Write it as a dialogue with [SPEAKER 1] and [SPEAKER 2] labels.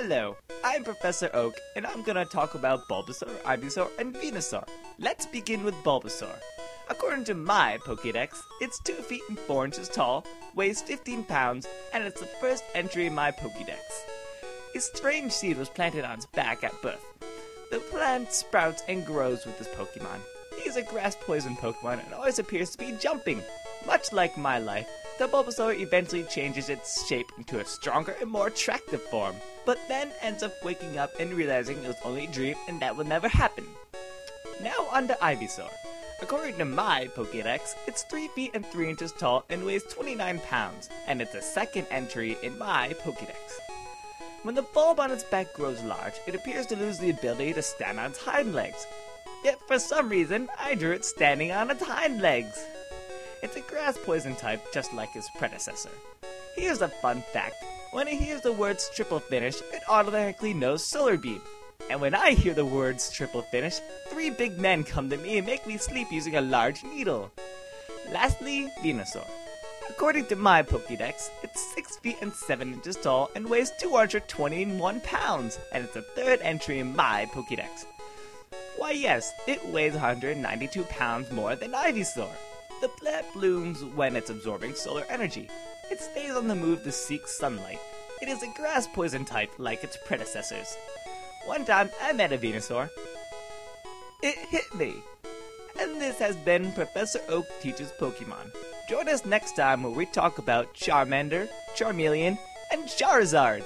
[SPEAKER 1] Hello, I'm Professor Oak, and I'm gonna talk about Bulbasaur, Ivysaur, and Venusaur. Let's begin with Bulbasaur. According to my Pokédex, it's 2 feet and 4 inches tall, weighs 15 pounds, and it's the first entry in my Pokédex. A strange seed was planted on its back at birth. The plant sprouts and grows with this Pokemon. He is a grass poison Pokemon and always appears to be jumping. Much like my life, the Bulbasaur eventually changes its shape into a stronger and more attractive form, but then ends up waking up and realizing it was only a dream and that will never happen. Now on to Ivysaur. According to my Pokédex, it's 3 feet and 3 inches tall and weighs 29 pounds, and it's the second entry in my Pokédex. When the bulb on its back grows large, it appears to lose the ability to stand on its hind legs. Yet for some reason, I drew it standing on its hind legs. It's a grass poison type, just like his predecessor. Here's a fun fact. When it hears the words triple finish, it automatically knows Solar Beam. And when I hear the words triple finish, three big men come to me and make me sleep using a large needle. Lastly, Venusaur. According to my Pokédex, it's 6 feet and 7 inches tall and weighs 221 pounds, and it's the third entry in my Pokédex. Why, yes, it weighs 192 pounds more than Ivysaur. The plant blooms when it's absorbing solar energy. It stays on the move to seek sunlight. It is a grass poison type like its predecessors. One time I met a Venusaur. It hit me. And this has been Professor Oak Teaches Pokemon. Join us next time where we talk about Charmander, Charmeleon, and Charizard.